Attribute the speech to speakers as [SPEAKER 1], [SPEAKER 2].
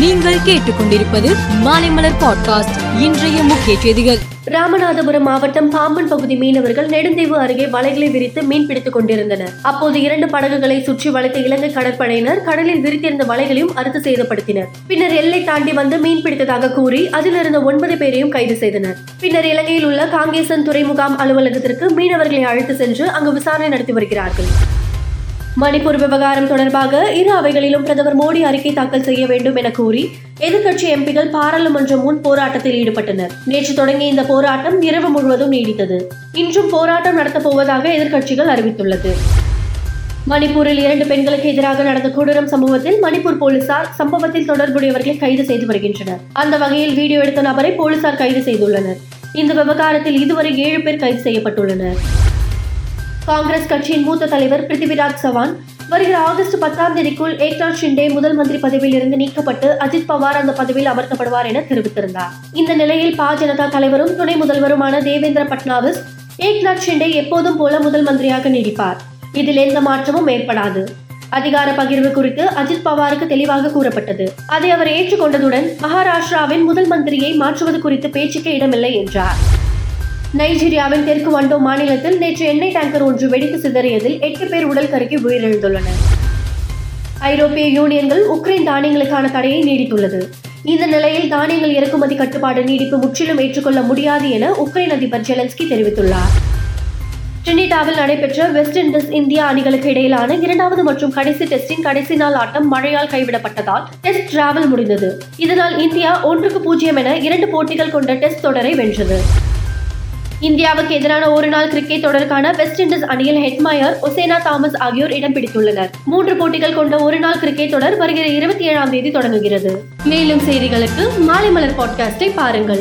[SPEAKER 1] நீங்கள் கேட்டுக்கொண்டிருப்பது மாலைமலர் பாட்காஸ்ட். இன்றைய முக்கிய செய்திகள்.
[SPEAKER 2] ராமநாதபுரம் மாவட்டம் பாம்பன் பகுதி மீனவர்கள் நெடுந்தீவு அருகே வலைகளை விரித்து மீன் பிடித்துக் கொண்டிருந்தனர். அப்போது இரண்டு படகுகளை சுற்றி வளைத்த இலங்கை கடற்படையினர் கடலில் விரித்திருந்த வலைகளையும் அறுத்து சேதப்படுத்தினர். பின்னர் எல்லை தாண்டி வந்து மீன் பிடித்ததாக கூறி அதில் இருந்த ஒன்பது பேரையும் கைது செய்தனர். பின்னர் இலங்கையில் உள்ள காங்கேசன் துறைமுகாம் அலுவலகத்திற்கு மீனவர்களை அழைத்து சென்று அங்கு விசாரணை நடத்தி வருகிறார்கள். மணிப்பூர் விவகாரம் தொடர்பாக இரு அவைகளிலும் பிரதமர் மோடி அறிக்கை தாக்கல் செய்ய வேண்டும் என கூறி எதிர்க்கட்சி எம்பிகள் பாராளுமன்றம் முன் போராட்டத்தில் ஈடுபட்டனர். நேற்று தொடங்கிய இந்த போராட்டம் இரவு முழுவதும் நீடித்தது. இன்றும் போராட்டம் நடத்தப் போவதாக எதிர்க்கட்சிகள் அறிவித்துள்ளது. மணிப்பூரில் இரண்டு பெண்களுக்கு எதிராக நடந்த கொடூரம் சம்பவத்தில் மணிப்பூர் போலீசார் சம்பவத்தில் தொடர்புடையவர்களை கைது செய்து வருகின்றனர். அந்த வகையில் வீடியோ எடுத்த நபரை போலீசார் கைது செய்துள்ளனர். இந்த விவகாரத்தில் இதுவரை ஏழு பேர் கைது செய்யப்பட்டுள்ளனர். காங்கிரஸ் கட்சியின் மூத்த தலைவர் பிருத்திவிராஜ் சவான் வருகிற ஆகஸ்ட் பத்தாம் தேதிக்குள் ஏக்நாத் ஷிண்டே முதல் மந்திரி பதவியில் இருந்து நீக்கப்பட்டு அஜித் பவார் அந்த பதவியில் அமர்த்தப்படுவார் என தெரிவித்திருந்தார். இந்த நிலையில் பா ஜனதா தலைவரும் துணை முதல்வருமான தேவேந்திர பட்னாவிஸ் ஏக்நாத் ஷிண்டே எப்போதும் போல முதல் மந்திரியாக நீடிப்பார். இதில் எந்த மாற்றமும் ஏற்படாது. அதிகார பகிர்வு குறித்து அஜித் பவாருக்கு தெளிவாக கூறப்பட்டது. அதை அவர் ஏற்றுக்கொண்டதுடன் மகாராஷ்டிராவின் முதல் மந்திரியை மாற்றுவது குறித்து பேச்சுக்கு இடமில்லை என்றார். நைஜீரியாவின் தெற்கு வண்டோ மாநிலத்தில் நேற்று எண்ணெய் டேங்கர் ஒன்று வெடித்து சிதறியதில் எட்டு பேர் உடல் கருகி உயிரிழந்துள்ளனர். ஐரோப்பிய யூனியன்கள் உக்ரைன் தானியங்களுக்கான தடையை நீடித்துள்ளது. இந்த நிலையில் தானியங்கள் இறக்குமதி கட்டுப்பாடு நீடிப்பு முற்றிலும் ஏற்றுக்கொள்ள முடியாது என உக்ரைன் அதிபர் ஜெலன்ஸ்கி தெரிவித்துள்ளார். ட்ரினிடாவில் நடைபெற்ற வெஸ்ட் இண்டீஸ் இந்தியா அணிகளுக்கு இடையிலான இரண்டாவது மற்றும் கடைசி டெஸ்டின் கடைசி நாள் ஆட்டம் மழையால் கைவிடப்பட்டதால் டெஸ்ட் டிராவல் முடிந்தது. இதனால் இந்தியா ஒன்றுக்கு பூஜ்ஜியம் என இரண்டு போட்டிகள் கொண்ட டெஸ்ட் தொடரை வென்றது. இந்தியாவுக்கு எதிரான ஒரு நாள் கிரிக்கெட் தொடருக்கான வெஸ்ட் இண்டீஸ் அணியில் ஹெட்மயர் ஒசேனா தாமஸ் ஆகியோர் இடம் பிடித்துள்ளனர். மூன்று போட்டிகள் கொண்ட ஒரு நாள் கிரிக்கெட் தொடர் வருகிற இருபத்தி ஏழாம் தேதி தொடங்குகிறது. மேலும் செய்திகளுக்கு மாலை மலர் பாட்காஸ்டை பாருங்கள்.